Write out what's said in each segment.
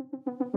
and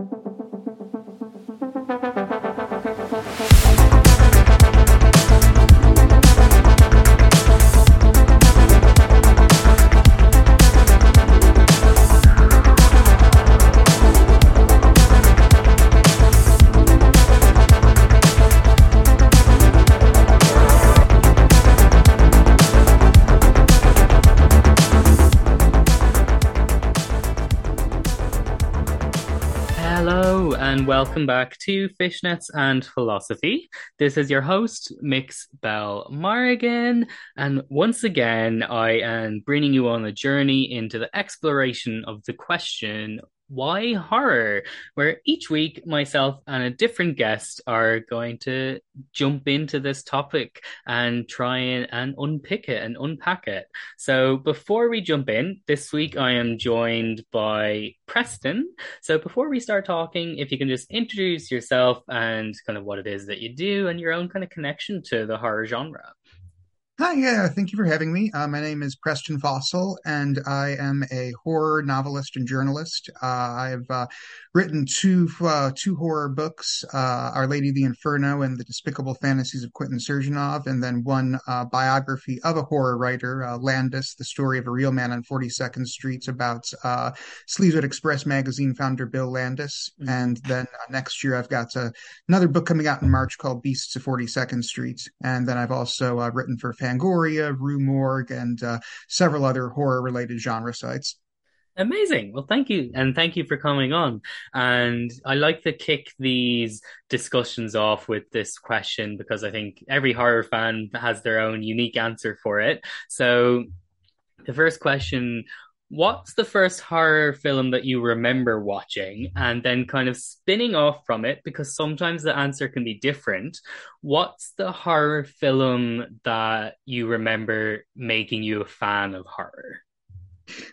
welcome back to Fishnets and Philosophy. This is your host, Mix Bell Morrigan, and once again, I am bringing you on a journey into the exploration of the question why horror? Where each week myself and a different guest are going to jump into this topic and try and, and unpick it and unpack it. So before we jump in, this week I am joined by Preston. So before we start talking, if you can just introduce yourself and kind of what it is that you do and your own kind of connection to the horror genre. Hi, yeah, thank you for having me. Uh, my name is Preston Fassel, and I am a horror novelist and journalist. Uh, I've uh, written two uh, two horror books, uh, Our Lady of the Inferno and The Despicable Fantasies of Quentin Surjanov, and then one uh, biography of a horror writer, Landis, The Story of a Real Man on 42nd Street, about uh, Sleazoid Express magazine founder Bill Landis. Mm-hmm. And then next year I've got another book coming out in March called Beasts of 42nd Street. And then I've also written for Fangoria, Rue Morgue, and uh, several other horror related genre sites. Amazing. Well, thank you. And thank you for coming on. And I like to kick these discussions off with this question because I think every horror fan has their own unique answer for it. So the first question what's the first horror film that you remember watching and then kind of spinning off from it because sometimes the answer can be different what's the horror film that you remember making you a fan of horror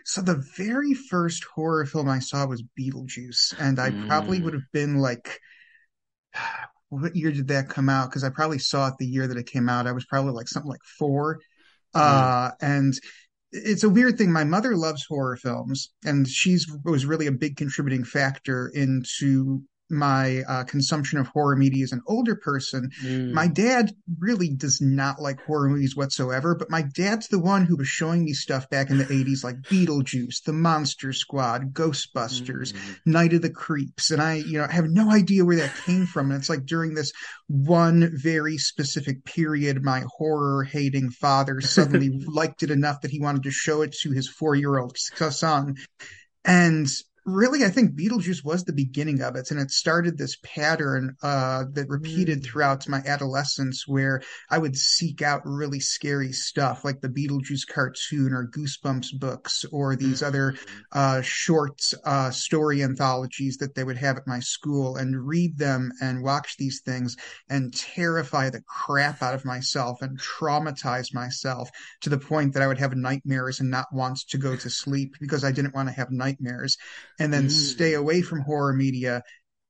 so the very first horror film i saw was beetlejuice and i mm. probably would have been like what year did that come out because i probably saw it the year that it came out i was probably like something like four mm. uh and it's a weird thing. My mother loves horror films, and she's was really a big contributing factor into my uh, consumption of horror media as an older person. Mm. My dad really does not like horror movies whatsoever, but my dad's the one who was showing me stuff back in the 80s like Beetlejuice, The Monster Squad, Ghostbusters, mm. Night of the Creeps. And I, you know, have no idea where that came from. And it's like during this one very specific period, my horror hating father suddenly liked it enough that he wanted to show it to his four year old son. And really, I think Beetlejuice was the beginning of it, and it started this pattern uh, that repeated mm. throughout my adolescence, where I would seek out really scary stuff, like the Beetlejuice cartoon or Goosebumps books, or these mm. other uh, short uh, story anthologies that they would have at my school, and read them and watch these things and terrify the crap out of myself and traumatize myself to the point that I would have nightmares and not want to go to sleep because I didn't want to have nightmares and then mm. stay away from horror media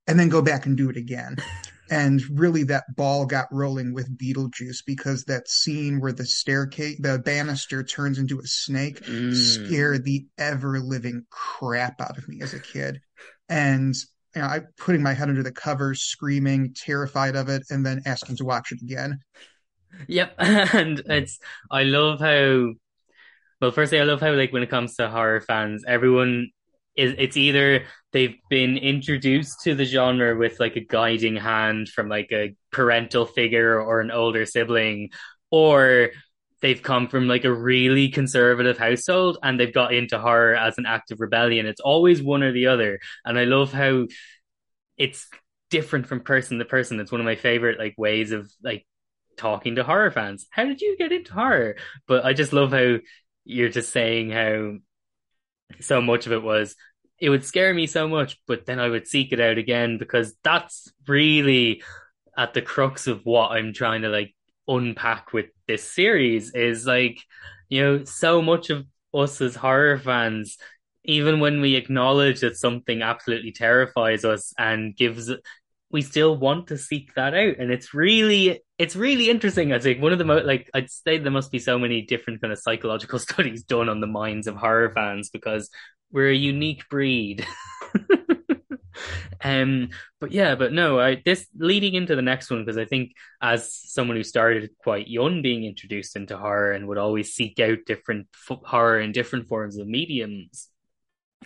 and then go back and do it again. and really that ball got rolling with Beetlejuice because that scene where the staircase, the banister turns into a snake mm. scared the ever living crap out of me as a kid. And you know, I putting my head under the covers, screaming, terrified of it, and then asking to watch it again. Yep. And it's, I love how, well, firstly, I love how, like, when it comes to horror fans, everyone it's either they've been introduced to the genre with like a guiding hand from like a parental figure or an older sibling or they've come from like a really conservative household and they've got into horror as an act of rebellion. It's always one or the other. And i love how it's different from person to person. It's one of my favorite like ways of like talking to horror fans. How did you get into horror? But i just love how you're just saying how so much of it was it would scare me so much, but then I would seek it out again because that's really at the crux of what I'm trying to like unpack with this series is like, you know, so much of us as horror fans, even when we acknowledge that something absolutely terrifies us and gives we still want to seek that out and it's really it's really interesting i think one of the most like i'd say there must be so many different kind of psychological studies done on the minds of horror fans because we're a unique breed Um, but yeah, but no, I this leading into the next one because I think as someone who started quite young, being introduced into horror and would always seek out different f- horror in different forms of mediums.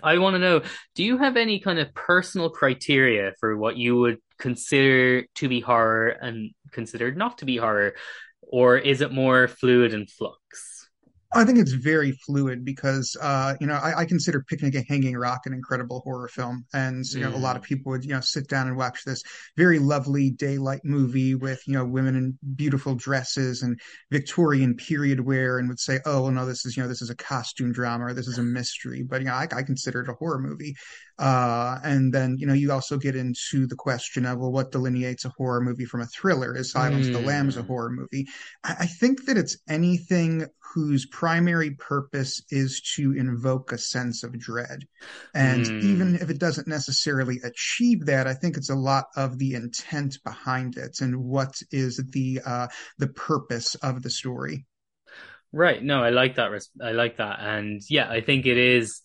I want to know, do you have any kind of personal criteria for what you would consider to be horror and considered not to be horror, or is it more fluid and flux? I think it's very fluid because, uh, you know, I, I consider Picnic at Hanging Rock an incredible horror film, and you know, a lot of Mm. people would, you know, sit down and watch this very lovely daylight movie with, you know, women in beautiful dresses and Victorian period wear, and would say, "Oh, well, no, this is, you know, this is a costume drama or this is a mystery," but you know, I, I consider it a horror movie. Uh, and then, you know, you also get into the question of, well, what delineates a horror movie from a thriller? Is Silence of the Lambs a Mm. horror movie? I, I think that it's anything whose primary purpose is to invoke a sense of dread. And even Mm. if it doesn't necessarily achieve that, I think it's a lot of the intent behind it and what is the uh, the purpose of the story. Right. No, I like that. res- I like that. And yeah, I think it is.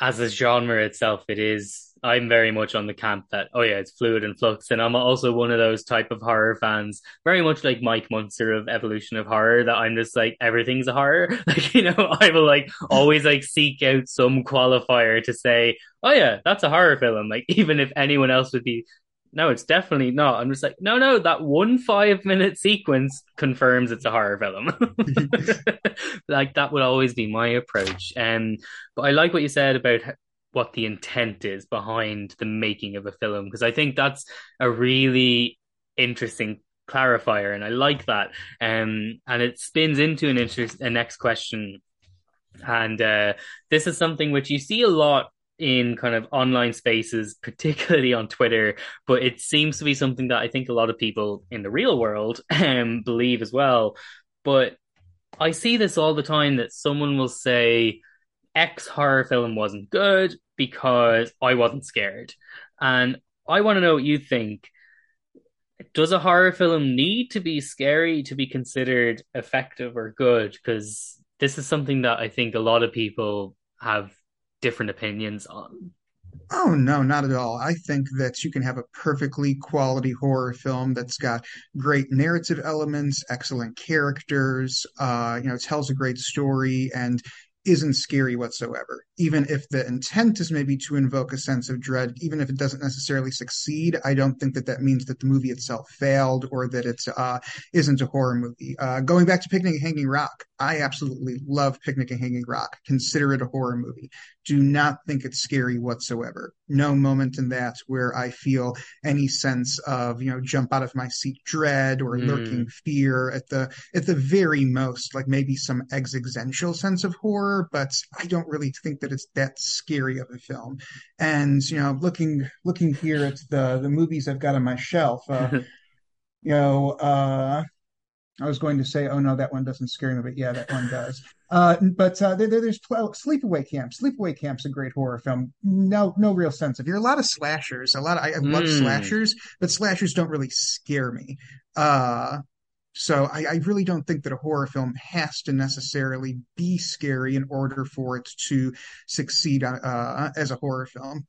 As a genre itself, it is. I'm very much on the camp that oh yeah, it's fluid and flux, and I'm also one of those type of horror fans, very much like Mike Muncer of Evolution of Horror, that I'm just like everything's a horror. Like you know, I will like always like seek out some qualifier to say oh yeah, that's a horror film. Like even if anyone else would be. No, it's definitely not. I'm just like, no, no, that one five minute sequence confirms it's a horror film. like that would always be my approach. Um, but I like what you said about what the intent is behind the making of a film because I think that's a really interesting clarifier, and I like that. Um, and it spins into an interest, a next question, and uh, this is something which you see a lot in kind of online spaces, particularly on Twitter, but it seems to be something that I think a lot of people in the real world um, believe as well. But I see this all the time that someone will say X horror film wasn't good because I wasn't scared. And I want to know what you think. Does a horror film need to be scary to be considered effective or good? Because this is something that I think a lot of people have different opinions on. Oh no, not at all. I think that you can have a perfectly quality horror film that's got great narrative elements, excellent characters, uh, you know, tells a great story and isn't scary whatsoever. Even if the intent is maybe to invoke a sense of dread, even if it doesn't necessarily succeed, I don't think that that means that the movie itself failed or that it uh, isn't a horror movie. Uh, going back to Picnic at Hanging Rock, I absolutely love Picnic at Hanging Rock. Consider it a horror movie do not think it's scary whatsoever. No moment in that where I feel any sense of, you know, jump out of my seat dread or lurking Mm, fear at the at the very most, like maybe some existential sense of horror, but I don't really think that it's that scary of a film. And, you know, looking looking here at the the movies I've got on my shelf, uh, you know, uh I was going to say, oh no, that one doesn't scare me, but yeah, that one does. Uh, but uh, there, there's Sleepaway Camp. Sleepaway Camp's a great horror film. No, no real sense of. You're a lot of slashers. A lot. Of, I, I love mm. slashers, but slashers don't really scare me. Uh, so I, I really don't think that a horror film has to necessarily be scary in order for it to succeed uh, as a horror film.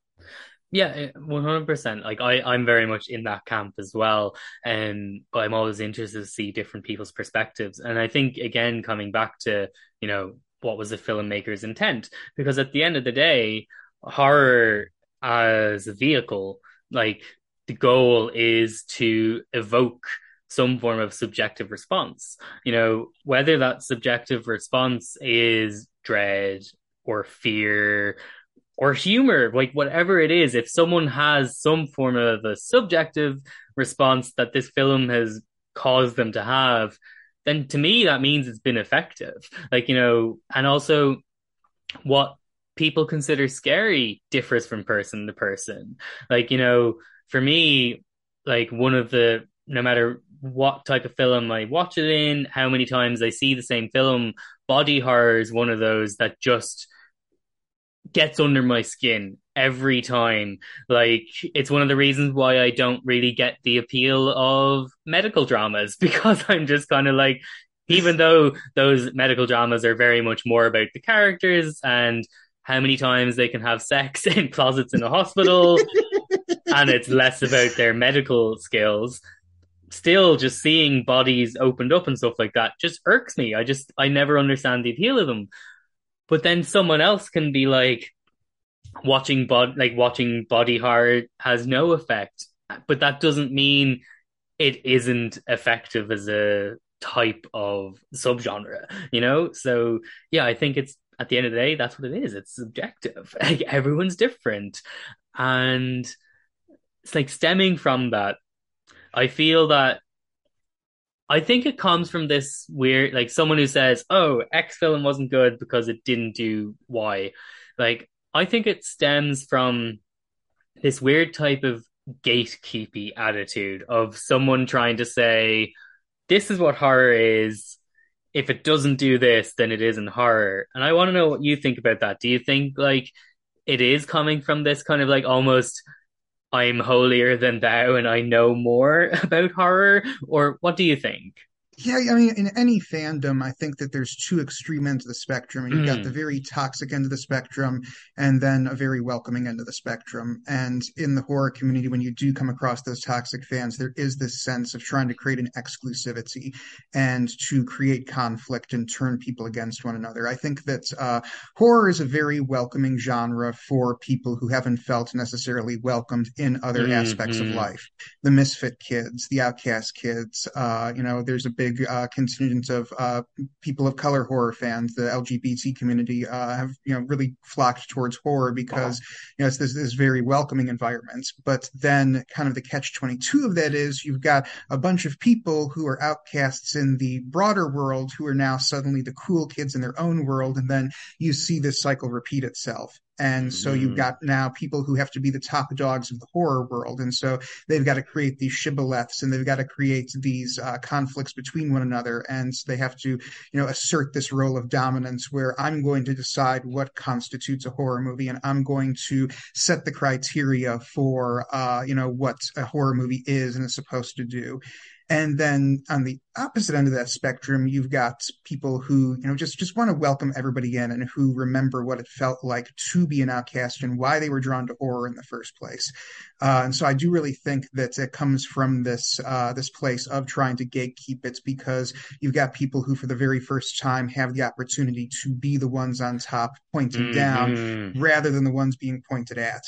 Yeah, 100%. Like I, I'm very much in that camp as well. Um, but I'm always interested to see different people's perspectives. And I think again, coming back to, you know, what was the filmmaker's intent? Because at the end of the day, horror as a vehicle, like the goal is to evoke some form of subjective response. You know, whether that subjective response is dread or fear or humor, like whatever it is, if someone has some form of a subjective response that this film has caused them to have, then to me that means it's been effective. Like, you know, and also what people consider scary differs from person to person. Like, you know, for me, like one of the no matter what type of film I watch it in, how many times I see the same film, body horror is one of those that just gets under my skin every time. Like it's one of the reasons why I don't really get the appeal of medical dramas because I'm just kind of like even though those medical dramas are very much more about the characters and how many times they can have sex in closets in a hospital and it's less about their medical skills. Still, just seeing bodies opened up and stuff like that just irks me. I just I never understand the appeal of them. But then someone else can be like, watching bod like watching body horror has no effect, but that doesn't mean it isn't effective as a type of subgenre, you know? So yeah, I think it's at the end of the day, that's what it is. It's subjective. Like everyone's different. And it's like stemming from that, I feel that I think it comes from this weird like someone who says, Oh, X film wasn't good because it didn't do Y. Like I think it stems from this weird type of gatekeepy attitude of someone trying to say, this is what horror is. If it doesn't do this, then it isn't horror. And I want to know what you think about that. Do you think like it is coming from this kind of like almost I'm holier than thou and I know more about horror? Or what do you think? Yeah, I mean, in any fandom, I think that there's two extreme ends of the spectrum. You've got the Mm, very toxic end of the spectrum, and then a very welcoming end of the spectrum. And in the horror community, when you do come across those toxic fans, there is this sense of trying to create an exclusivity and to create conflict and turn people against one another. I think that uh, horror is a very welcoming genre for people who haven't felt necessarily welcomed in other aspects of mm, life the misfit kids, the outcast kids. Uh, you know, there's a big uh, contingent of uh, people of color horror fans. The LGBT community uh, have you know really flocked towards horror because you know it's this, this very welcoming environment. But then, kind of the catch twenty two of that is you've got a bunch of people who are outcasts in the broader world who are now suddenly the cool kids in their own world, and then you see this cycle repeat itself. And so you've mm, got now people who have to be the top dogs of the horror world. And so they've got to create these shibboleths and they've got to create these uh, conflicts between one another. And they have to you know assert this role of dominance where i'm going to decide what constitutes a horror movie and i'm going to set the criteria for uh, you know what a horror movie is and is supposed to do and then on the opposite end of that spectrum, you've got people who, you know, just just want to welcome everybody in and who remember what it felt like to be an outcast and why they were drawn to horror in the first place. Uh, and so I do really think that it comes from this uh, this place of trying to gatekeep it because you've got people who, for the very first time, have the opportunity to be the ones on top, pointing down, mm-hmm. rather than the ones being pointed at.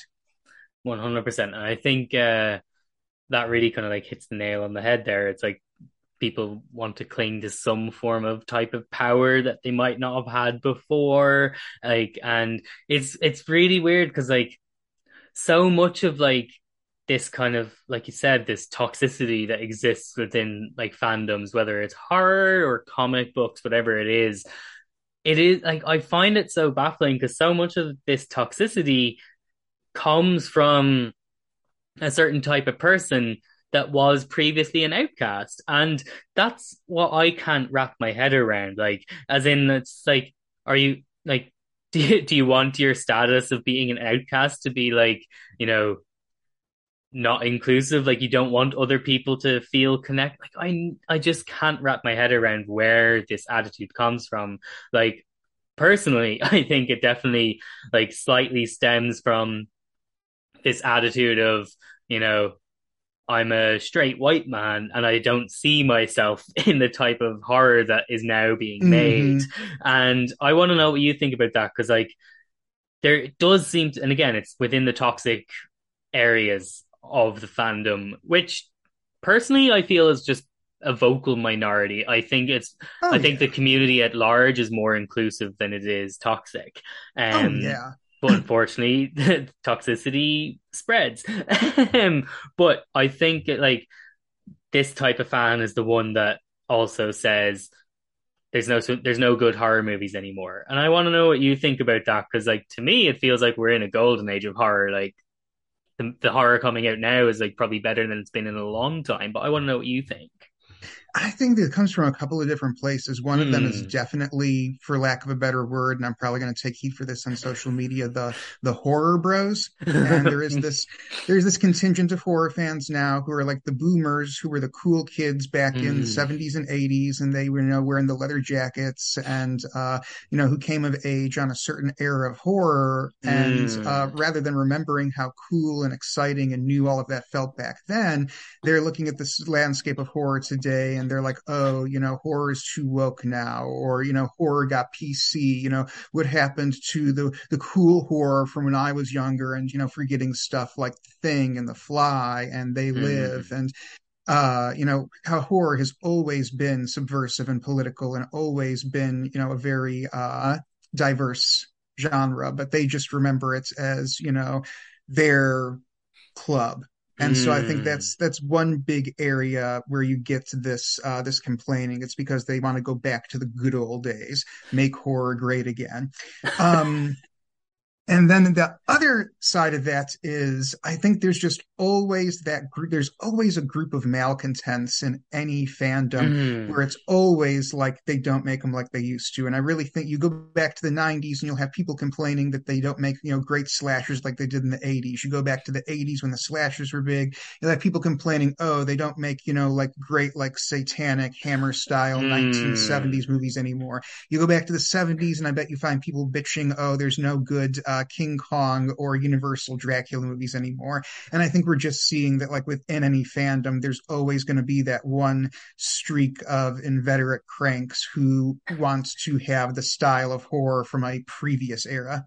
100%. And I think uh that really kind of like hits the nail on the head there. It's like people want to cling to some form of type of power that they might not have had before. Like, and it's it's really weird because like so much of like this kind of like you said, this toxicity that exists within like fandoms, whether it's horror or comic books, whatever it is, it is like I find it so baffling because so much of this toxicity comes from a certain type of person that was previously an outcast. And that's what I can't wrap my head around. Like, as in, it's like, are you like, do you, do you want your status of being an outcast to be like, you know, not inclusive? Like, you don't want other people to feel connect. Like, I, I just can't wrap my head around where this attitude comes from. Like, personally, I think it definitely like slightly stems from this attitude of, you know, I'm a straight white man and I don't see myself in the type of horror that is now being made. Mm-hmm. And I want to know what you think about that because, like, there does seem to, and again, it's within the toxic areas of the fandom, which personally I feel is just a vocal minority. I think it's, Oh I think the community at large is more inclusive than it is toxic. Oh Um, yeah. But unfortunately, toxicity spreads. But I think like this type of fan is the one that also says there's no there's no good horror movies anymore, and I want to know what you think about that because like to me it feels like we're in a golden age of horror. Like the, the horror coming out now is like probably better than it's been in a long time, but I want to know what you think. I think it comes from a couple of different places. One of them is Hmm. definitely, for lack of a better word, and I'm probably going to take heat for this on social media, the the horror bros. And there is this there's this contingent of horror fans now who are like the boomers who were the cool kids back in the Hmm. 70s and 80s, and they were, you know, wearing the leather jackets and uh, you know, who came of age on a certain era of horror. And uh, Hmm. rather than remembering how cool and exciting and new all of that felt back then, they're looking at this landscape of horror today and they're like, oh, you know, horror is too woke now, or, you know, horror got PC, you know, what happened to the, the cool horror from when I was younger and, you know, forgetting stuff like The Thing and The Fly and They Live Hmm. and, uh, you know, how horror has always been subversive and political and always been, you know, a very, uh, diverse genre, but they just remember it as, you know, their club. And so I think Hmm. that's that's one big area where you get this uh, this complaining. It's because they want to go back to the good old days, make horror great again. Um, and then the other side of that is, I think there's just always that group, there's always a group of malcontents in any fandom where Hmm. it's always like they don't make them like they used to. And I really think you go back to the 90s and you'll have people complaining that they don't make, you know, great slashers like they did in the 80s. You go back to the 80s when the slashers were big, you'll have people complaining, oh, they don't make, you know, like great, like satanic hammer style Hmm. 1970s movies anymore. You go back to the 70s, and I bet you find people bitching, oh, there's no good uh, Uh, King Kong or Universal Dracula movies anymore. And I think we're just seeing that, like within any fandom, there's always going to be that one streak of inveterate cranks who wants to have the style of horror from a previous era.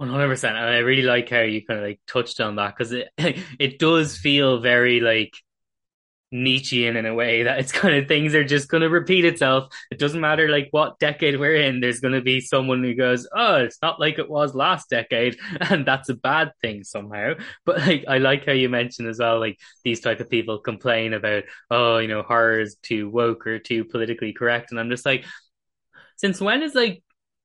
100%. And I really like how you kind of like touched on that because it it does feel very like Nietzschean in a way that it's kind of things are just going to repeat itself. It doesn't matter like what decade we're in. There's going to be someone who goes, "Oh, it's not like it was last decade," and that's a bad thing somehow. But like, I like how you mentioned as well, like these type of people complain about, "Oh, you know, horror is too woke or too politically correct," and I'm just like, since when is like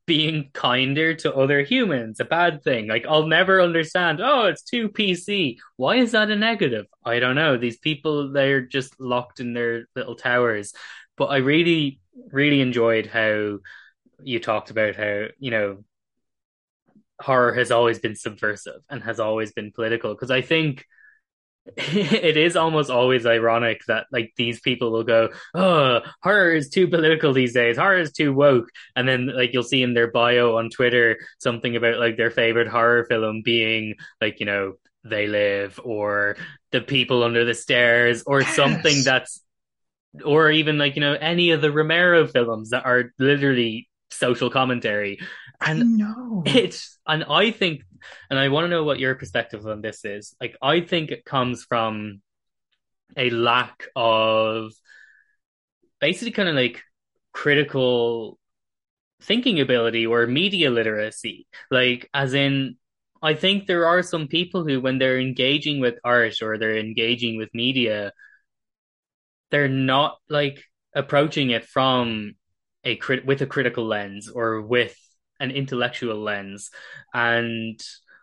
being kinder to other humans a bad thing? Like I'll never understand. Oh, it's too PC. Why is that a negative? I don't know. These people they're just locked in their little towers. But I really, really enjoyed how you talked about how you know horror has always been subversive and has always been political because I think it is almost always ironic that like these people will go, "Oh, horror is too political these days. Horror is too woke," and then like you'll see in their bio on Twitter something about like their favorite horror film being like you know They Live or The People Under the Stairs or something that's or even like you know any of the Romero films that are literally social commentary, and know. it's and I think and I want to know what your perspective on this is. Like I think it comes from a lack of basically kind of like critical thinking ability or media literacy. Like as in I think there are some people who when they're engaging with art or they're engaging with media, they're not like approaching it from a crit with a critical lens or with an intellectual lens. And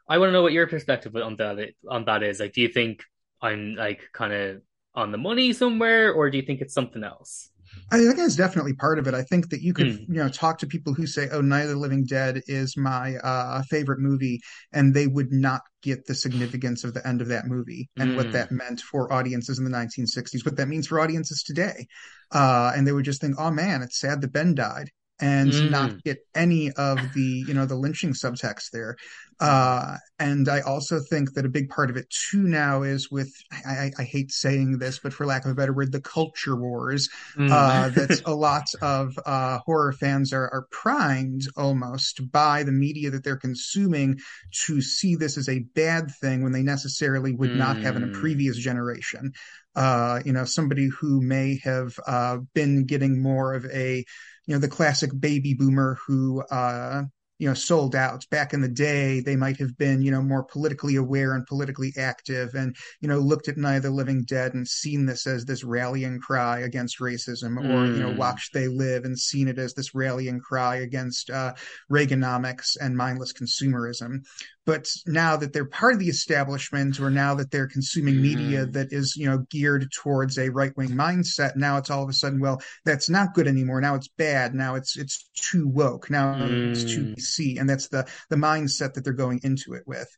I want to know what your perspective on that on that is. Like, do you think I'm like kind of on the money somewhere, or do you think it's something else? I think it's definitely part of it. I think that you could, Hmm. you know, talk to people who say, "Oh, Night of the Living Dead is my uh, favorite movie," and they would not get the significance of the end of that movie and what Hmm. that meant for audiences in the 1960s, what that means for audiences today. Uh, and they would just think, "Oh man, it's sad that Ben died," and not Hmm. get any of the, you know, the lynching subtext there. Uh, and I also think that a big part of it too now is with, I, I, hate saying this, but for lack of a better word, the culture wars Hmm. uh, that a lot of uh, horror fans are, are primed almost by the media that they're consuming to see this as a bad thing when they necessarily would not have in a Hmm. previous generation. Uh, you know, somebody who may have uh, been getting more of a, you know, the classic baby boomer who, uh, you know, sold out. Back in the day, they might have been, you know, more politically aware and politically active and, you know, looked at Night of the Living Dead and seen this as this rallying cry against racism, or, you know, Hmm. watched They Live and seen it as this rallying cry against uh, Reaganomics and mindless consumerism. But now that they're part of the establishment or now that they're consuming media Mm. that is you know geared towards a right-wing mindset now it's all of a sudden well that's not good anymore. Now it's bad. Now it's it's too woke. Now it's too Mm. PC and that's the the mindset that they're going into it with.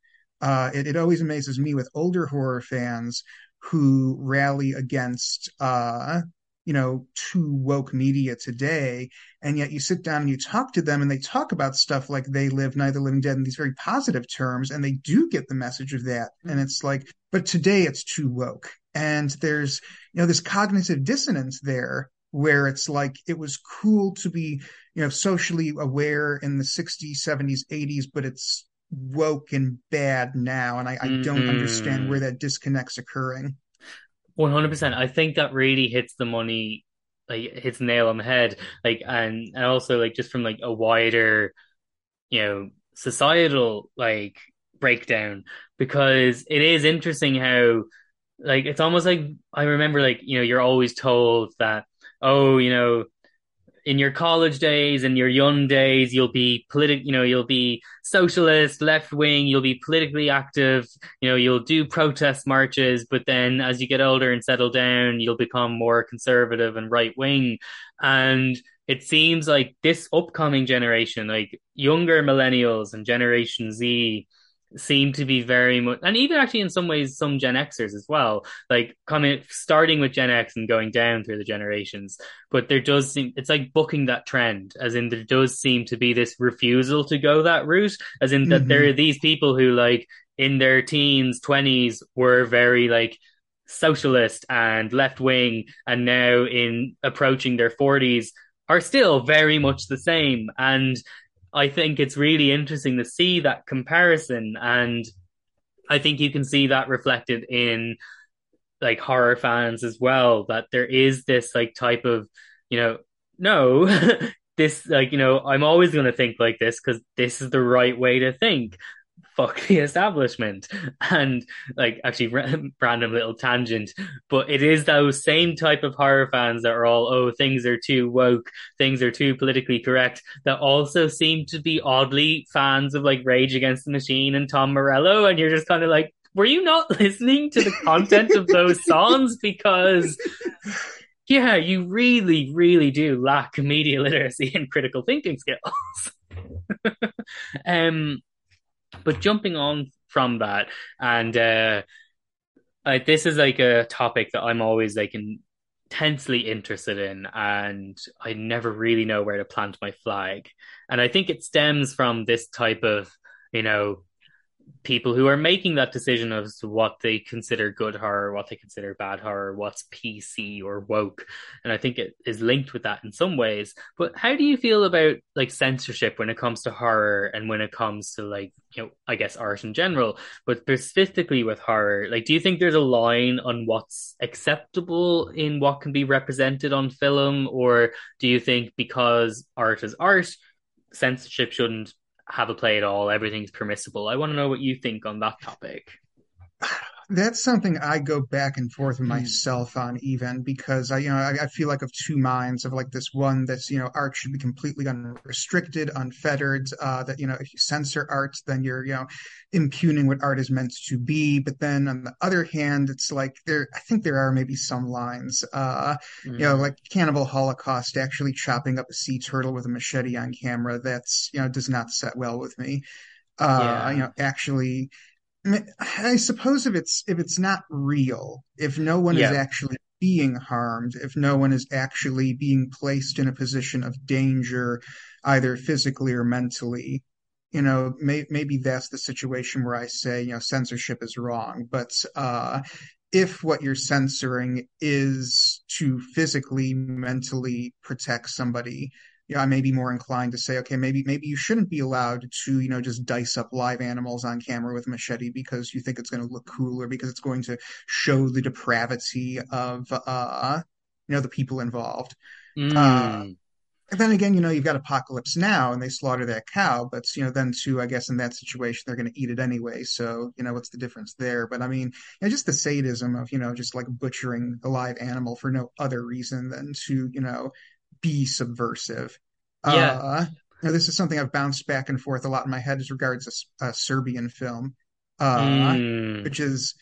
Uh it, it always amazes me with older horror fans who rally against uh you know too woke media today and yet you sit down and you talk to them and they talk about stuff like they live neither Living Dead in these very positive terms and they do get the message of that. Mm-hmm. And it's like but today it's too woke. And there's you know this cognitive dissonance there where it's like it was cool to be you know socially aware in the 60s 70s 80s but it's woke and bad now and I, I don't mm-hmm. understand where that disconnect's occurring 100%. I think that really hits the money, like hits nail on the head. Like, and, and also like just from like a wider, you know, societal like breakdown, because it is interesting how like it's almost like I remember like, you know, you're always told that, oh, you know, in your college days and your young days, you'll be politic, you know, you'll be socialist, left wing, you'll be politically active, you know, you'll do protest marches, but then as you get older and settle down, you'll become more conservative and right wing. And it seems like this upcoming generation, like younger millennials and Generation Z, seem to be very much, and even actually in some ways, some Gen Xers as well, like coming, starting with Gen X and going down through the generations. But there does seem it's like booking that trend as in there does seem to be this refusal to go that route as in that there hmm are these people who like in their teens 20s were very like socialist and left wing and now in approaching their 40s are still very much the same. And i think it's really interesting to see that comparison and i think you can see that reflected in like horror fans as well that there is this like type of you know no this like you know I'm always going to think like this because this is the right way to think fuck the establishment. And like actually random little tangent but it is those same type of horror fans that are all oh things are too woke things are too politically correct that also seem to be oddly fans of like Rage Against the Machine and Tom Morello. And you're just kind of like were you not listening to the content of those songs? Because yeah you really really do lack media literacy and critical thinking skills. Um but jumping on from that, and uh, I, this is like a topic that I'm always like intensely interested in, and I never really know where to plant my flag. And I think it stems from this type of, you know, people who are making that decision as to what they consider good horror, what they consider bad horror, what's PC or woke. And I think it is linked with that in some ways. But how do you feel about like censorship when it comes to horror and when it comes to like, you know, I guess art in general, but specifically with horror? Like, do you think there's a line on what's acceptable in what can be represented on film? Or do you think because art is art, censorship shouldn't have a play at all. Everything's permissible. I want to know what you think on that topic. That's something I go back and forth with Mm. myself on even because I, you know, I, I feel like of two minds of like this one that's, you know, art should be completely unrestricted, unfettered, uh, that, you know, if you censor art, then you're, you know, impugning what art is meant to be. But then on the other hand, it's like there, I think there are maybe some lines, uh, you know, Mm. like Cannibal Holocaust actually chopping up a sea turtle with a machete on camera. That's, you know, does not set well with me. Uh, you know, actually I suppose if it's if it's not real, if no one is actually being harmed, if no one is actually being placed in a position of danger, either physically or mentally, you know, may, maybe that's the situation where I say, you know, censorship is wrong. But uh, if what you're censoring is to physically, mentally protect somebody, you know, I may be more inclined to say, okay, maybe maybe you shouldn't be allowed to, you know, just dice up live animals on camera with a machete because you think it's going to look cool or because it's going to show the depravity of, uh, you know, the people involved. Uh, Mm. and then again, you know, you've got Apocalypse Now and they slaughter that cow, but you know, then too, I guess in that situation they're going to eat it anyway. So, you know, what's the difference there? But I mean, you know, just the sadism of, you know, just like butchering a live animal for no other reason than to, you know, be subversive. Yeah. Uh, Now, this is something I've bounced back and forth a lot in my head as regards a, a Serbian film, uh, Mm. which is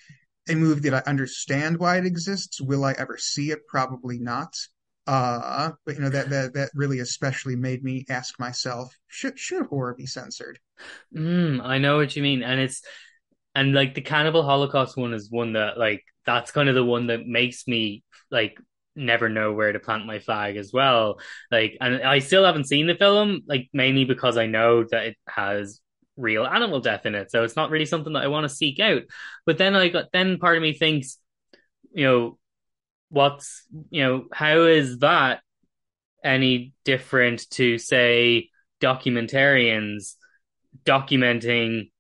a movie that I understand why it exists. Will I ever see it? Probably not. Uh, but you know that that that really especially made me ask myself, should should horror be censored? Mm, I know what you mean. And it's and like the Cannibal Holocaust one is one that like that's kind of the one that makes me like never know where to plant my flag as well. Like and I still haven't seen the film, like mainly because I know that it has real animal death in it. So it's not really something that I want to seek out. But then I got then part of me thinks, you know, what's you know, how is that any different to say documentarians documenting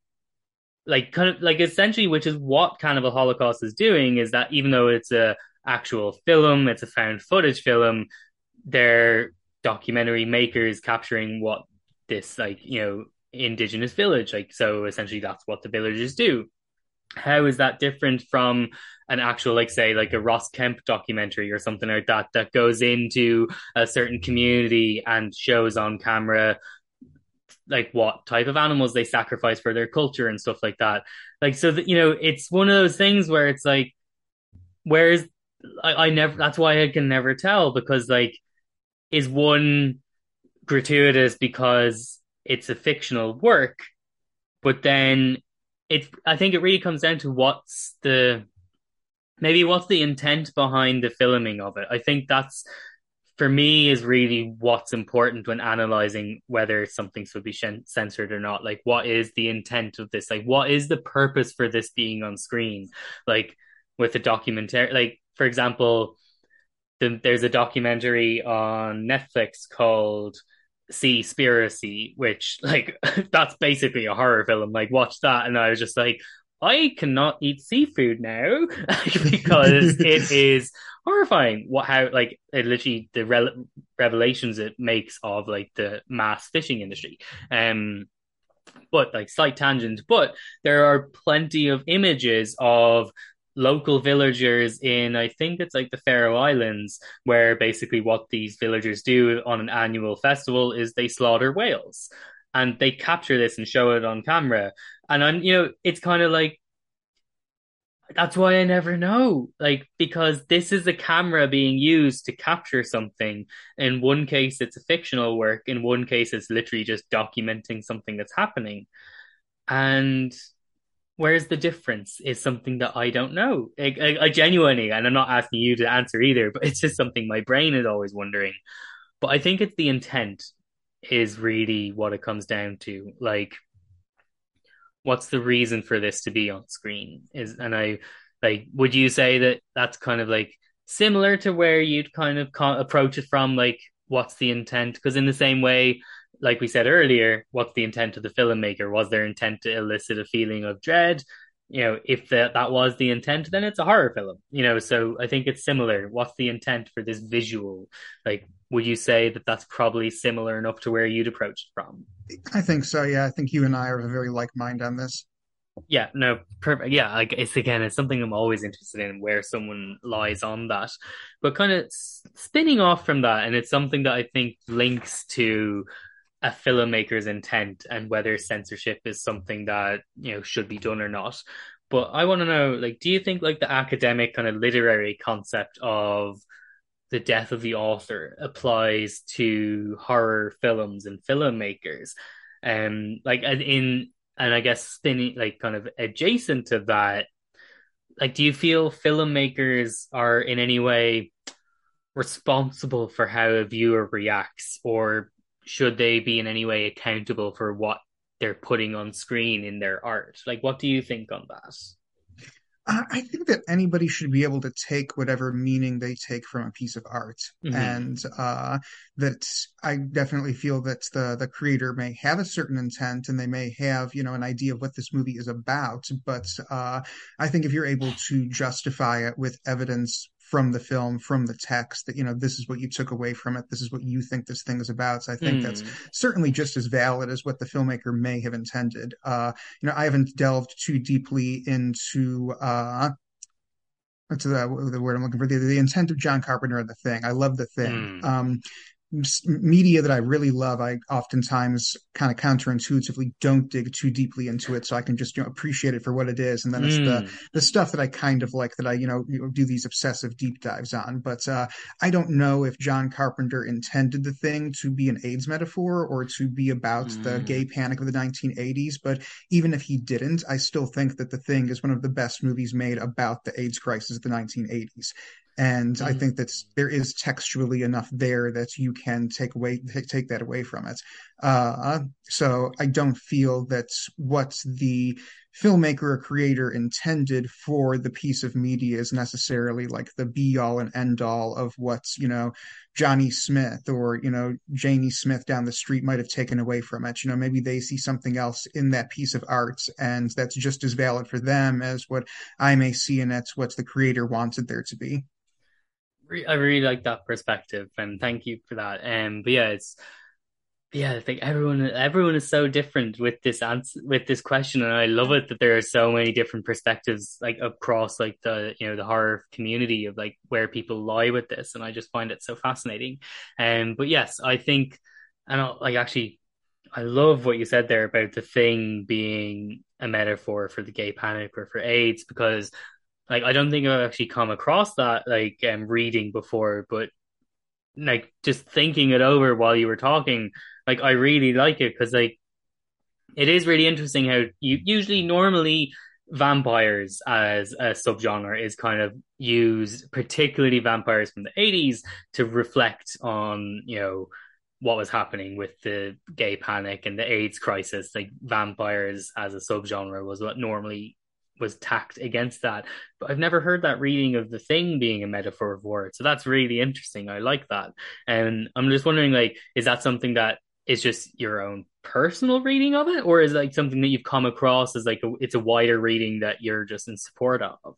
like kind of like essentially which is what Cannibal Holocaust is doing is that even though it's a actual film, it's a found footage film, they're documentary makers capturing what this like, you know, indigenous village like so essentially that's what the villagers do. How is that different from an actual like say like a Ross Kemp documentary or something like that that goes into a certain community and shows on camera like what type of animals they sacrifice for their culture and stuff like that. Like so that you know, it's one of those things where it's like, where's I, I never that's why I can never tell because like is one gratuitous because it's a fictional work, but then it I think it really comes down to what's the maybe what's the intent behind the filming of it. I think that's for me is really what's important when analyzing whether something should be censored or not. Like, what is the intent of this? Like, what is the purpose for this being on screen? Like, with a documentary, like, for example, the, there's a documentary on Netflix called Seaspiracy, which, like, that's basically a horror film. Like, watch that. And I was just like, I cannot eat seafood now because it is horrifying. What how like it literally the re- revelations it makes of like the mass fishing industry. Um, but like slight tangent. But there are plenty of images of local villagers in I think it's like the Faroe Islands where basically what these villagers do on an annual festival is they slaughter whales and they capture this and show it on camera and I'm, you know, it's kind of like that's why I never know. Like, because this is a camera being used to capture something. In one case, it's a fictional work. In one case, it's literally just documenting something that's happening. And where's the difference is something that I don't know. I, I, I genuinely, and I'm not asking you to answer either, but it's just something my brain is always wondering. But I think it's the intent is really what it comes down to. Like, what's the reason for this to be on screen is and i like would you say that that's kind of like similar to where you'd kind of co- approach it from like what's the intent because in the same way like we said earlier what's the intent of the filmmaker was their intent to elicit a feeling of dread you know if that that was the intent then it's a horror film you know so i think it's similar what's the intent for this visual like would you say that that's probably similar enough to where you'd approach it from I think so. Yeah, I think you and I are of a very like mind on this. Yeah, no, perfect. Yeah, like it's again, it's something I'm always interested in where someone lies on that, but kind of spinning off from that, and it's something that I think links to a filmmaker's intent and whether censorship is something that you know should be done or not. But I want to know, like, do you think like the academic kind of literary concept of the death of the author applies to horror films and filmmakers. Um, like in and I guess spinning like kind of adjacent to that, like do you feel filmmakers are in any way responsible for how a viewer reacts, or should they be in any way accountable for what they're putting on screen in their art? Like, what do you think on that? I think that anybody should be able to take whatever meaning they take from a piece of art, mm-hmm. and uh, that I definitely feel that the the creator may have a certain intent and they may have you know an idea of what this movie is about, but uh, I think if you're able to justify it with evidence from the film, from the text, that, you know, this is what you took away from it. This is what you think this thing is about. So I think mm. that's hmm. certainly just as valid as what the filmmaker may have intended. Uh, you know, I haven't delved too deeply into, uh, what's the, the word I'm looking for? The, the intent of John Carpenter and the thing. I love the thing. Mm. Um, media that I really love, I oftentimes kind of counterintuitively don't dig too deeply into it, so I can just you know appreciate it for what it is. And then it's the Mm, the stuff that I kind of like that I you know, do these obsessive deep dives on. But uh, I don't know if John Carpenter intended the thing to be an AIDS metaphor or to be about the gay mm, panic of the 1980s. But even if he didn't, I still think that the thing is one of the best movies made about the AIDS crisis of the 1980s. And I think that there is textually enough there that you can take away take that away from it. Uh, so I don't feel that what the filmmaker or creator intended for the piece of media is necessarily like the be all and end all of what you know Johnny Smith or you know Janie Smith down the street might have taken away from it. You know, maybe they see something else in that piece of art, and that's just as valid for them as what I may see in it, what the creator wanted there to be. I really like that perspective, and thank you for that. Um, but yeah, it's yeah, I think everyone everyone is so different with this answer with this question, and I love it that there are so many different perspectives like across like the you know the horror community of like where people lie with this, and I just find it so fascinating. Um, but yes, I think, and I, like actually, I love what you said there about the thing being a metaphor for the gay panic or for AIDS because like I don't think I've actually come across that like um reading before, but like just thinking it over while you were talking, like I really like it because like it is really interesting how you usually normally vampires as a subgenre is kind of used, particularly vampires from the 80s, to reflect on, you know, what was happening with the gay panic and the AIDS crisis. Like vampires as a subgenre was what normally was tacked against that. But I've never heard that reading of the thing being a metaphor of war. So that's really interesting. I like that. And I'm just wondering, like, is that something that is just your own personal reading of it, or is it like something that you've come across as like a, it's a wider reading that you're just in support of?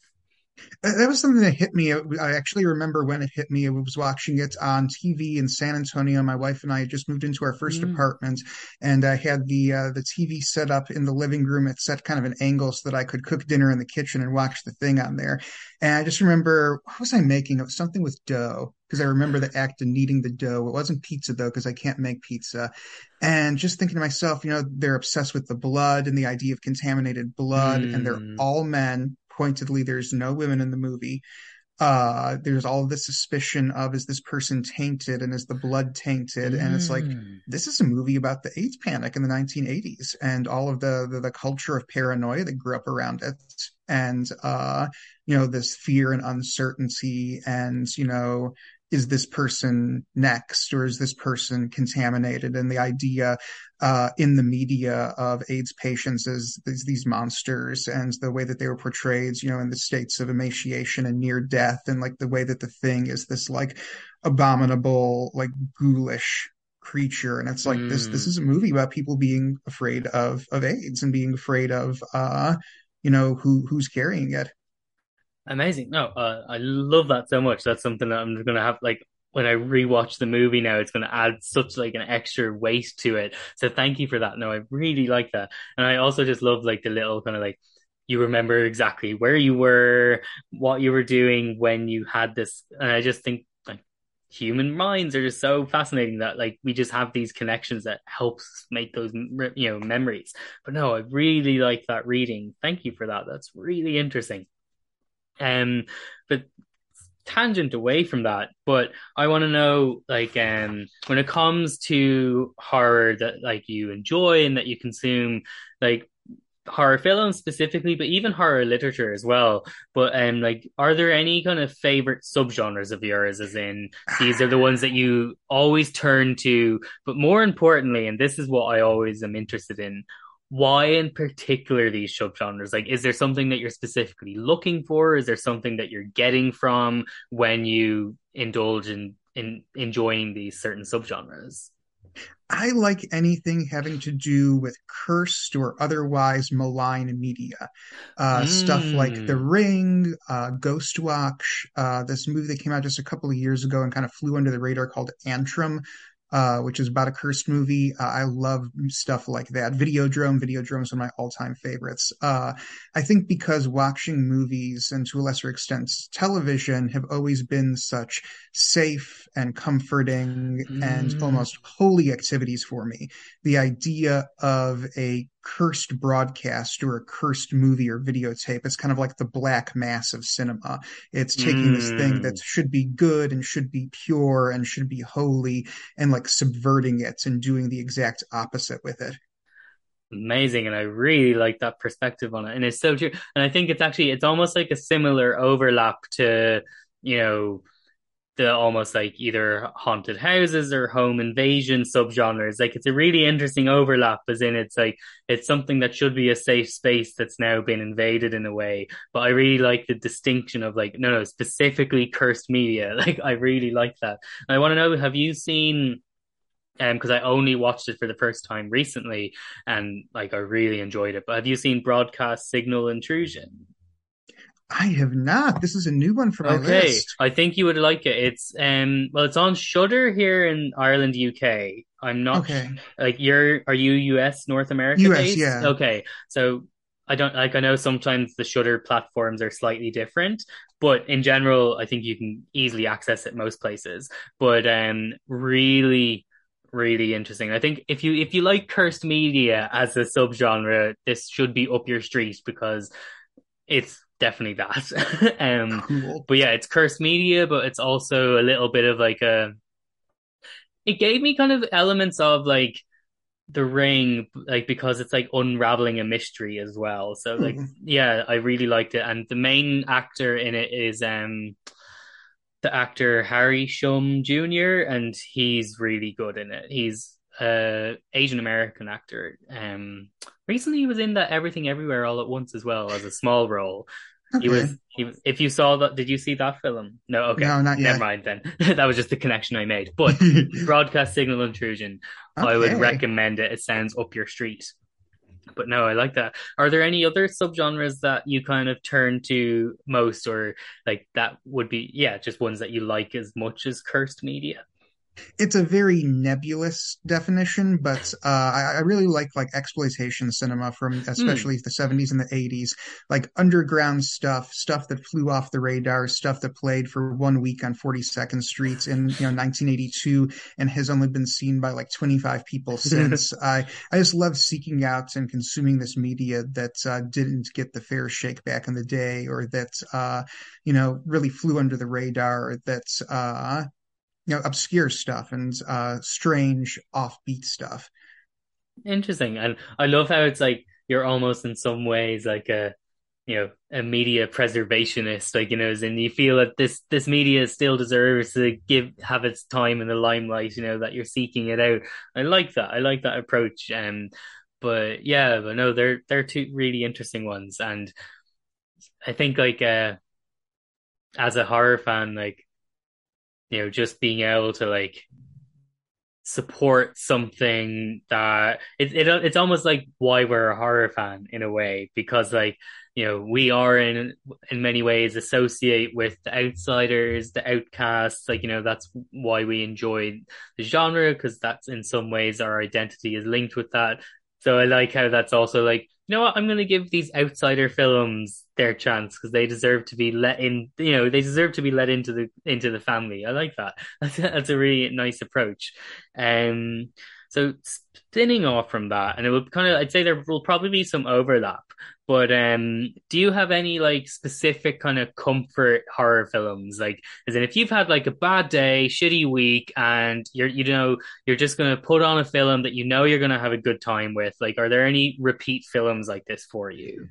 That was something that hit me. I actually remember when it hit me. I was watching it on TV in San Antonio. My wife and I had just moved into our first Mm, apartment, and I had the uh, the TV set up in the living room. It set kind of an angle so that I could cook dinner in the kitchen and watch the thing on there. And I just remember, what was I making? It was something with dough because I remember the act of kneading the dough. It wasn't pizza though because I can't make pizza. And just thinking to myself, you know, they're obsessed with the blood and the idea of contaminated blood, and they're mm, all men pointedly there's no women in the movie. Uh there's all this suspicion of is this person tainted and is the blood tainted? And it's like mm, this is a movie about the AIDS panic in the 1980s and all of the the, the culture of paranoia that grew up around it. And uh you know this fear and uncertainty and you know is this person next or is this person contaminated and the idea uh, in the media of AIDS patients as these, these monsters and the way that they were portrayed, you know, in the states of emaciation and near death, and like the way that the thing is this like abominable, like ghoulish creature. And it's like this this mm. is a movie about people being afraid of of AIDS and being afraid of uh, you know, who who's carrying it. Amazing. No, uh, I love that so much. That's something that I'm gonna have like when I rewatch the movie now, it's gonna add such like an extra weight to it. So thank you for that. No, I really like that. And I also just love like the little kind of like you remember exactly where you were, what you were doing when you had this. And I just think like human minds are just so fascinating that like we just have these connections that helps make those you know memories. But no, I really like that reading. Thank you for that. That's really interesting. Um, but tangent away from that, but I want to know, like, um, when it comes to horror that like you enjoy and that you consume, like horror films specifically, but even horror literature as well. But um, like, are there any kind of favorite subgenres of yours? As in, these are the ones that you always turn to, but more importantly, and this is what I always am interested in why in particular these subgenres? Like, is there something that you're specifically looking for? Is there something that you're getting from when you indulge in in enjoying these certain subgenres? I like anything having to do with cursed or otherwise malign media. Uh, stuff like The Mm, Ring, uh, Ghostwatch, uh, this movie that came out just a couple of years ago and kind of flew under the radar called Antrum. Uh, which is about a cursed movie. Uh, I love stuff like that. Videodrome, Videodrome is one of my all-time favorites. Uh, I think because watching movies and to a lesser extent television have always been such safe and comforting mm. and almost holy activities for me. The idea of a cursed broadcast or a cursed movie or videotape. It's kind of like the black mass of cinema. It's taking mm. this thing that mm. should be good and should be pure and should be holy and like subverting it and doing the exact opposite with it amazing and i really like that perspective on it and it's so true and i think it's actually it's almost like a similar overlap to you know the almost like either haunted houses or home invasion subgenres. Like it's a really interesting overlap, as in it's like it's something that should be a safe space that's now been invaded in a way. But I really like the distinction of like no, no, specifically cursed media. Like I really like that. And I want to know, have you seen? Um, because I only watched it for the first time recently, and like I really enjoyed it. But have you seen Broadcast Signal Intrusion? I have not. This is a new one for my okay. list. I think you would like it. It's um well it's on Shudder here in Ireland, UK. I'm not okay. like you're are you US North America US, based? yeah. Okay. So I don't like I know sometimes the Shudder platforms are slightly different, but in general I think you can easily access it most places. But um really really interesting. I think if you if you like cursed media as a subgenre, this should be up your street because it's definitely that. um, cool. But yeah, it's cursed media, but it's also a little bit of like a. It gave me kind of elements of like the ring, like because it's like unraveling a mystery as well. So like, mm-hmm. yeah, I really liked it, and the main actor in it is um the actor Harry Shum Jr. and he's really good in it. He's uh Asian American actor. Um recently he was in that Everything Everywhere All at Once as well as a small role. Okay. He was he if you saw that did you see that film? No, okay. No, not yet. Never mind then. that was just the connection I made. But broadcast signal intrusion, okay. I would recommend it. It sounds up your street. But no, I like that. Are there any other subgenres that you kind of turn to most or like that would be yeah, just ones that you like as much as cursed media? It's a very nebulous definition, but uh, I, I, really like like exploitation cinema from especially mm. the 70s and the 80s, like underground stuff, stuff that flew off the radar, stuff that played for one week on 42nd Street in you know 1982 and has only been seen by like 25 people since. I I just love seeking out and consuming this media that uh, didn't get the fair shake back in the day, or that uh, you know really flew under the radar, that uh, you know obscure stuff and uh strange offbeat stuff. Interesting. And i love how it's like you're almost in some ways like a you know a media preservationist like you know and you feel that this this media still deserves to give have its time in the limelight you know that you're seeking it out. I like that. I like that approach um but yeah but no they're they're two really interesting ones. And i think like uh as a horror fan like you know, just being able to like support something that it, it it's almost like why we're a horror fan in a way because like you know we are in in many ways associate with the outsiders the outcasts like you know that's why we enjoy the genre because that's in some ways our identity is linked with that so i like how that's also like you know what? I'm going to give these outsider films their chance because they deserve to be let in. You know, they deserve to be let into the into the family. I like that. That's that's a really nice approach. Um, so spinning off from that, and it would kind of, I'd say there will probably be some overlap. But um, do you have any like specific kind of comfort horror films? Like, as in, if you've had like a bad day, shitty week, and you're you know you're just gonna put on a film that you know you're gonna have a good time with. Like, are there any repeat films like this for you?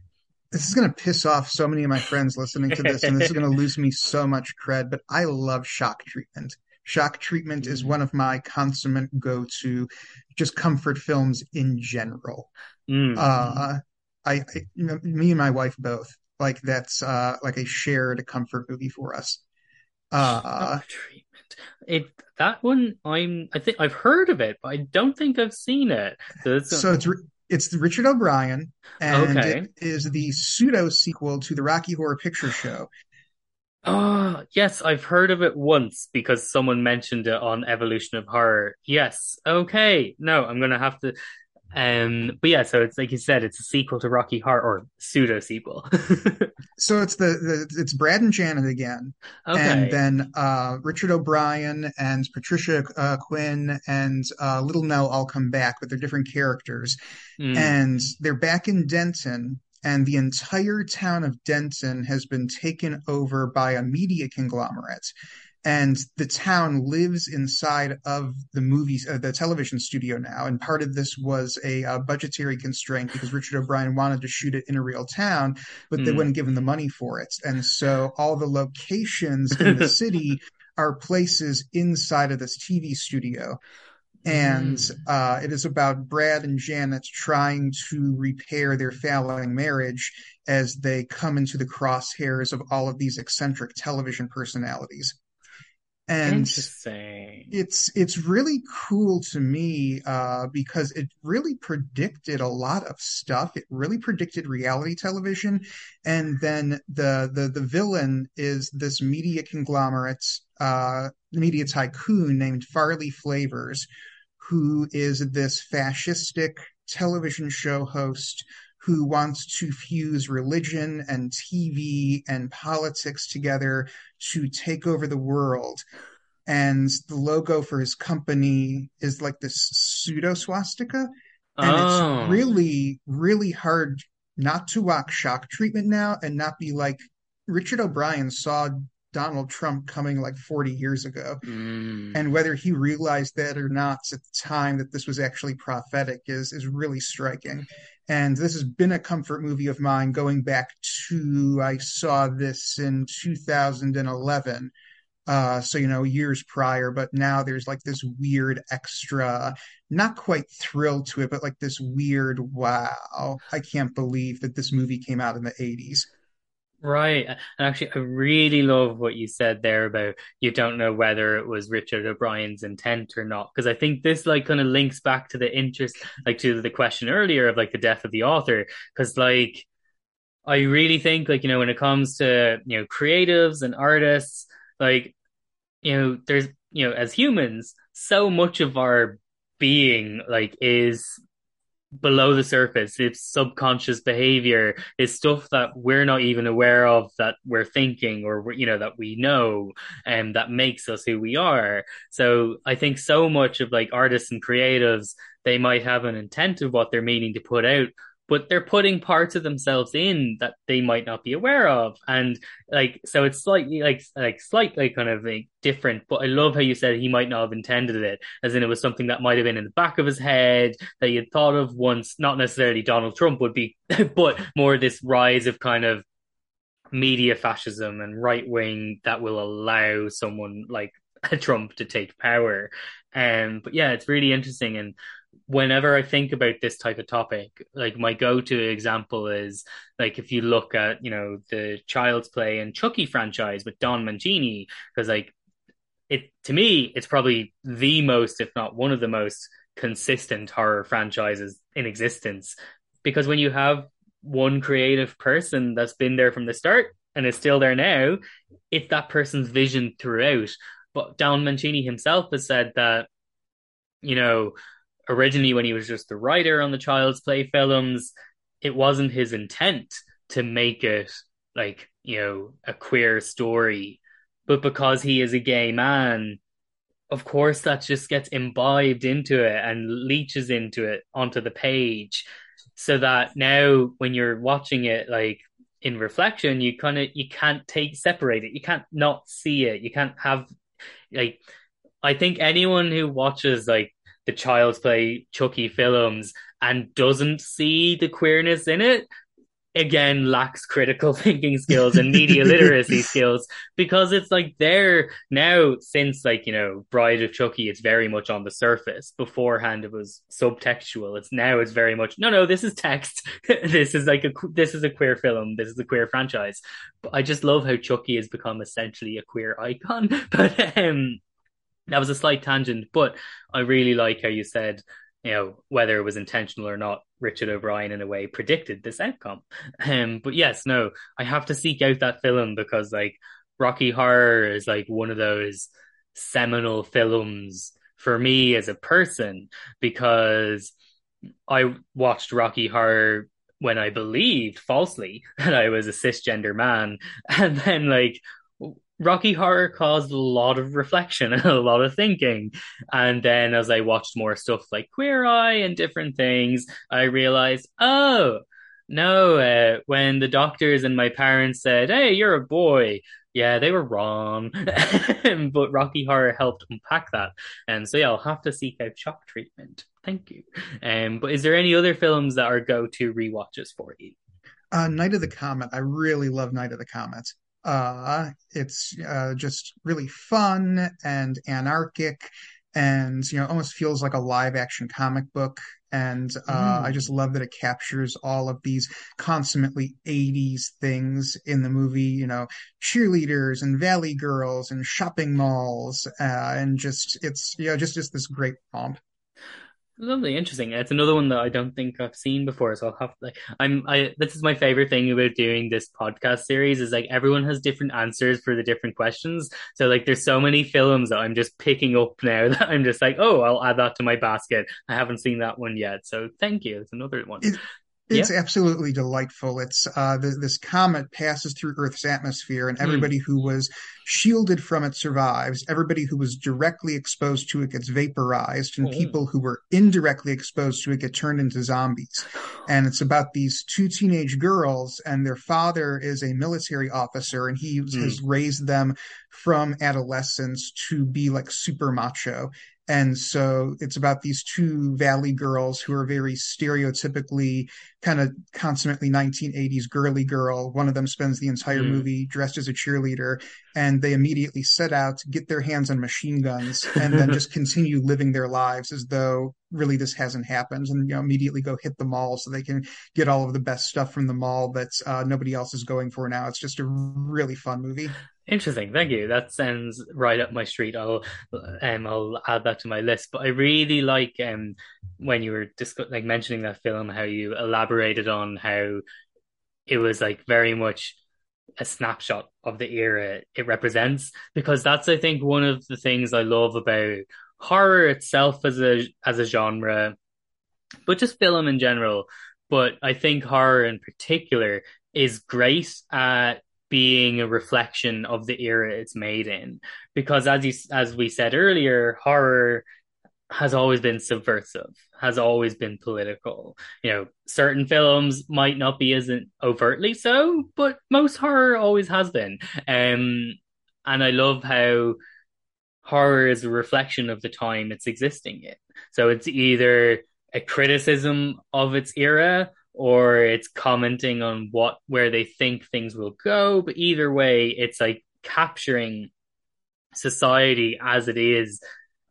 This is gonna piss off so many of my friends listening to this, and this is gonna lose me so much cred. But I love Shock Treatment. Shock Treatment is mm. one of my consummate go-to just comfort films in general. Mm. Uh, I, I, me and my wife both like that's uh like a shared comfort movie for us. Uh, treatment. It that one I'm I think I've heard of it, but I don't think I've seen it. So it's, so it's it's Richard O'Brien, and okay. it is the pseudo sequel to the Rocky Horror Picture Show. Oh, yes, I've heard of it once because someone mentioned it on Evolution of Horror. Yes, okay. No, I'm gonna have to. Um, but yeah, so it's like you said, it's a sequel to Rocky Horror or pseudo sequel. So it's the, the it's Brad and Janet again, and then uh, Richard O'Brien and Patricia uh, Quinn and uh, Little Nell all come back but they're different characters, Mm. and they're back in Denton, and the entire town of Denton has been taken over by a media conglomerate. And the town lives inside of the movies, uh, the television studio now. And part of this was a uh, budgetary constraint because Richard O'Brien wanted to shoot it in a real town, but they Mm. wouldn't give him the money for it. And so all the locations in the city are places inside of this TV studio and Mm. uh, it is about Brad and Janet trying to repair their failing marriage as they come into the crosshairs of all of these eccentric television personalities. And Interesting. it's it's really cool to me uh, because it really predicted a lot of stuff. It really predicted reality television, and then the the the villain is this media conglomerate, uh, media tycoon named Farley Flavors, who is this fascistic television show host who wants to fuse religion and TV and politics together to take over the world and the logo for his company is like this pseudo swastika. And it's Oh. really, really hard not to watch shock treatment now and not be like Richard O'Brien saw Donald Trump coming like 40 years ago. And Mm. whether he realized that or not at the time that this was actually prophetic is is really striking. And this has been a comfort movie of mine going back to I saw this in 2011 uh, so, you know, years prior, but now there's like this weird extra, not quite thrill to it, but like this weird, wow, I can't believe that this movie came out in the 80s. Right. And actually, I really love what you said there about you don't know whether it was Richard O'Brien's intent or not. Because I think this like kind of links back to the interest, like to the question earlier of like the death of the author. Because like I really think like, you know, when it comes to, you know, creatives and artists, like, you know, there's, you know, as humans, so much of our being like is below the surface. It's subconscious behavior. It's stuff that we're not even aware of that we're thinking or, you know, that we know and that makes us who we are. So I think so much of like artists and creatives, they might have an intent of what they're meaning to put out, but they're putting parts of themselves in that they might not be aware of. And like, so it's slightly like, like slightly kind of like different, but I love how you said he might not have intended it, as in it was something that might have been in the back of his head that you thought of once, not necessarily Donald Trump would be, but more this rise of kind of media fascism and right wing that will allow someone like Trump to take power. Um, but yeah, it's really interesting. And whenever I think about this type of topic, like my go-to example is like if you look at, you know, the Child's Play and Chucky franchise with Don Mancini, because like it to me, it's probably the most, if not one of the most consistent horror franchises in existence. Because when you have one creative person that's been there from the start and is still there now, it's that person's vision throughout. But Don Mancini himself has said that, you know, originally when he was just the writer on the Child's Play films, it wasn't his intent to make it like, you know, a queer story. But because he is a gay man, of course that just gets imbibed into it and leaches into it onto the page. So that now when you're watching it like in reflection you kind of you can't take separate it. You can't not see it. You can't have like i think anyone who watches like the child's play chucky films and doesn't see the queerness in it again lacks critical thinking skills and media literacy skills because it's like there now since like you know bride of chucky it's very much on the surface. Beforehand it was subtextual. It's now it's very much no no this is text. This is like a this is a queer film. This is a queer franchise. But i just love how chucky has become essentially a queer icon. But um that was a slight tangent, but I really like how you said, you know, whether it was intentional or not, Richard O'Brien in a way predicted this outcome. Um, but yes, no, I have to seek out that film because like Rocky Horror is like one of those seminal films for me as a person because I watched Rocky Horror when I believed falsely that I was a cisgender man. And then like Rocky Horror caused a lot of reflection and a lot of thinking. And then as I watched more stuff like Queer Eye and different things, I realized, oh, no, uh, when the doctors and my parents said, hey, you're a boy, yeah, they were wrong. but Rocky Horror helped unpack that. And so, yeah, I'll have to seek out shock treatment. Thank you. Um, but is there any other films that are go to re-watches for you? Uh, Night of the Comet. I really love Night of the Comet. Uh, it's uh, just really fun and anarchic, and you know, almost feels like a live action comic book. And uh, mm. I just love that it captures all of these consummately 80s things in the movie, you know, cheerleaders and valley girls and shopping malls, uh, and just it's you know just just this great romp. Lovely, interesting. It's another one that I don't think I've seen before, so I'll have like I'm I this is my favorite thing about doing this podcast series is like everyone has different answers for the different questions. So like there's so many films that I'm just picking up now that I'm just like, oh, I'll add that to my basket. I haven't seen that one yet. So thank you. It's another one. It's yeah. absolutely delightful. It's uh, the, this comet passes through Earth's atmosphere, and hmm. everybody mm. who was shielded from it survives. Everybody who was directly exposed to it gets vaporized, and oh. people who were indirectly exposed to it get turned into zombies. And it's about these two teenage girls, and their father is a military officer, and he mm. has raised them from adolescence to be like super macho. And so it's about these two valley girls who are very stereotypically kind of consummately 1980s girly girl. One of them spends the entire mm. movie dressed as a cheerleader, and they immediately set out to get their hands on machine guns and then just continue living their lives as though really this hasn't happened and you know immediately go hit the mall so they can get all of the best stuff from the mall that uh, nobody else is going for now. It's just a really fun movie. Interesting, thank you. That sounds right up my street. I'll um I'll add that to my list. But I really like um when you were discuss- like mentioning that film, how you elaborated on how it was like very much a snapshot of the era it represents. Because that's I think one of the things I love about horror itself as a as a genre, but just film in general. But I think horror in particular is great at being a reflection of the era it's made in. Because as you, as we said earlier, horror has always been subversive, has always been political. You know, certain films might not be as overtly so, but most horror always has been. Um, and I love how horror is a reflection of the time it's existing in. So it's either a criticism of its era or it's commenting on what where they think things will go. But either way, it's like capturing society as it is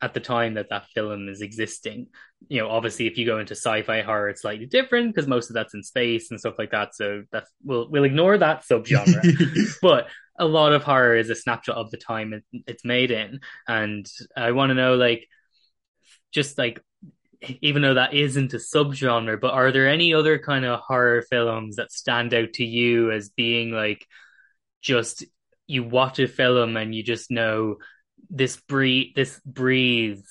at the time that that film is existing. You know, obviously, if you go into sci-fi horror, it's slightly different because most of that's in space and stuff like that. So that's we'll we'll ignore that subgenre. but a lot of horror is a snapshot of the time it, it's made in, and I want to know, like, just like even though that isn't a subgenre, but are there any other kind of horror films that stand out to you as being like just you watch a film and you just know this breathe this breathes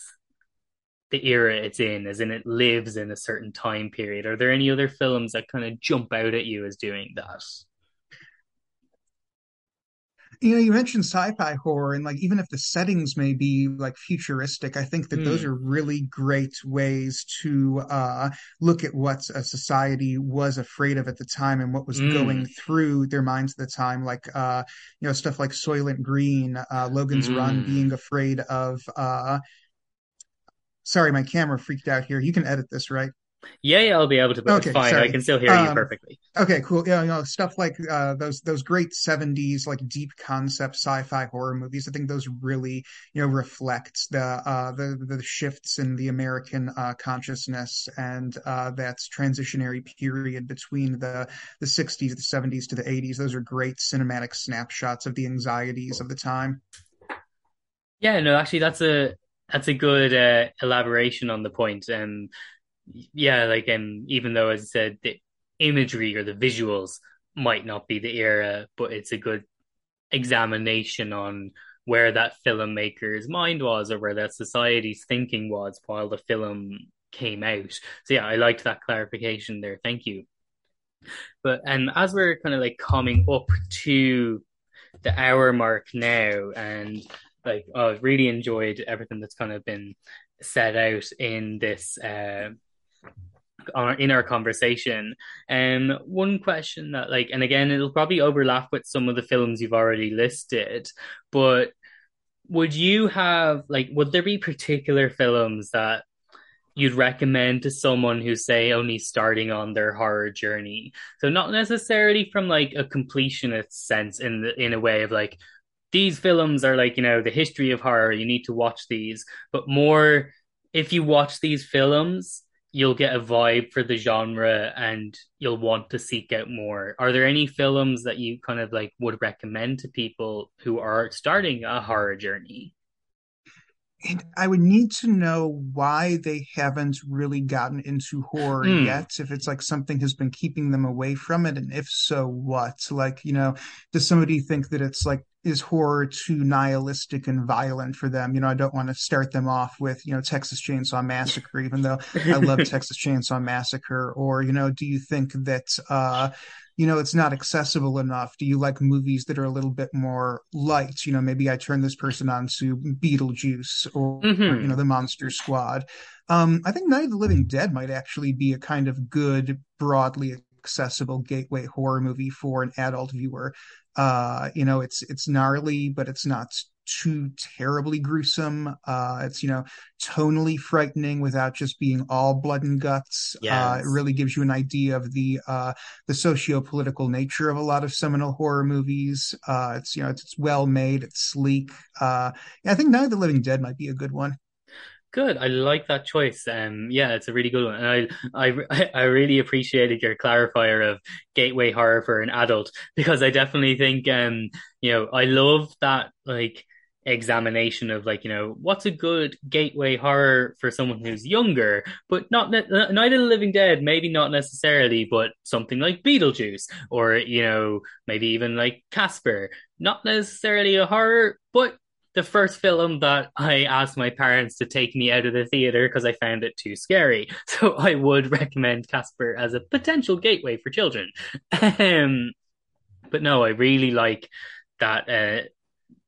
the era it's in, as in it lives in a certain time period. Are there any other films that kind of jump out at you as doing that? You know you mentioned sci-fi horror and like even if the settings may be like futuristic i think that mm. those hmm. are really great ways to uh look at what a society was afraid of at the time and what was mm. going through their minds at the time like uh you know stuff like soylent green uh logan's mm. run hmm. being afraid of uh sorry my camera freaked out here you can edit this right yeah, yeah, I'll be able to. But okay, it's fine. Sorry. I can still hear um, you perfectly. Okay, cool. Yeah, you know, stuff like uh, those those great '70s like deep concept sci-fi horror movies. I think those really you know reflect the uh, the the shifts in the American uh, consciousness and uh, that transitionary period between the the '60s, the '70s to the '80s. Those are great cinematic snapshots of the anxieties of the time. Yeah, no, actually, that's a that's a good uh, elaboration on the point. Um, yeah, like um, even though as I said, the imagery or the visuals might not be the era, but it's a good examination on where that filmmaker's mind was or where that society's thinking was while the film came out. So yeah, I liked that clarification there. Thank you. But and as we're kind of like coming up to the hour mark now, and like I oh, really enjoyed everything that's kind of been set out in this uh on in our conversation. Um, one question that like, and again, it'll probably overlap with some of the films you've already listed, but would you have like, would there be particular films that you'd recommend to someone who's say only starting on their horror journey? So not necessarily from like a completionist sense in the in a way of like these films are like you know the history of horror you need to watch these but more if you watch these films you'll get a vibe for the genre and you'll want to seek out more. Are there any films that you kind of like would recommend to people who are starting a horror journey? And I would need to know why they haven't really gotten into horror mm. yet. If it's like something has been keeping them away from it, and if so, what? Like, you know, does somebody think that it's like is horror too nihilistic and violent for them? You know, I don't want to start them off with, you know, Texas Chainsaw Massacre, even though I love Texas Chainsaw Massacre. Or, you know, do you think that uh you know, it's not accessible enough? Do you like movies that are a little bit more light? You know, maybe I turn this person on to Beetlejuice or, mm-hmm. or you know, the Monster Squad. Um, I think Night of the Living Dead might actually be a kind of good, broadly accessible gateway horror movie for an adult viewer. Uh, you know, it's it's gnarly, but it's not too terribly gruesome. Uh, it's you know tonally frightening without just being all blood and guts. Yes. Uh, it really gives you an idea of the uh, the socio political nature of a lot of seminal horror movies. Uh, it's you know it's, it's, well made, it's sleek. Uh, I think Night of the Living Dead might be a good one. Good. I like that choice. Um, yeah, it's a really good one, and I, I, I really appreciated your clarifier of gateway horror for an adult because I definitely think, um, you know, I love that like examination of like you know what's a good gateway horror for someone who's younger but not ne- night of the living dead maybe not necessarily but something like beetlejuice or you know maybe even like casper not necessarily a horror but the first film that I asked my parents to take me out of the theater because I found it too scary. So I would recommend Casper as a potential gateway for children. Um, but no, I really like that uh,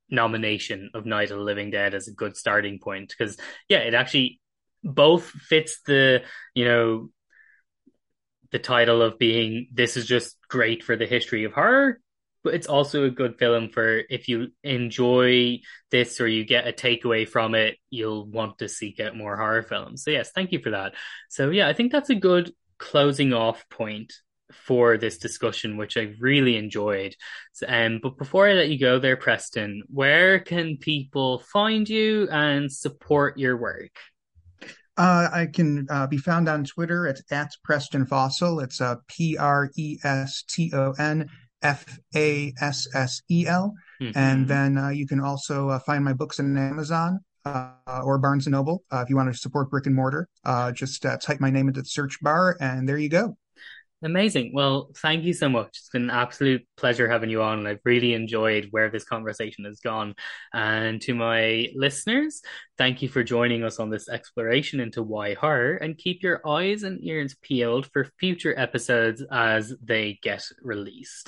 nomination of Night of the Living Dead as a good starting point because yeah, it actually both fits the you know the title of being this is just great for the history of horror but it's also a good film for if you enjoy this or you get a takeaway from it you'll want to seek out more horror films so yes thank you for that so yeah i think that's a good closing off point for this discussion, which I really enjoyed. Um, but before I let you go there, Preston, where can people find you and support your work? Uh, I can uh, be found on Twitter. It's at Preston Fassel. It's uh, P R E S T O N F A S S E L. Mm-hmm. And then uh, you can also uh, find my books on Amazon. Uh, or Barnes and Noble, if you want to support brick and mortar, just type my name into the search bar, and there you go. Amazing. Well, thank you so much. It's been an absolute pleasure having you on, and I've really enjoyed where this conversation has gone. And to my listeners, thank you for joining us on this exploration into why horror, and keep your eyes and ears peeled for future episodes as they get released.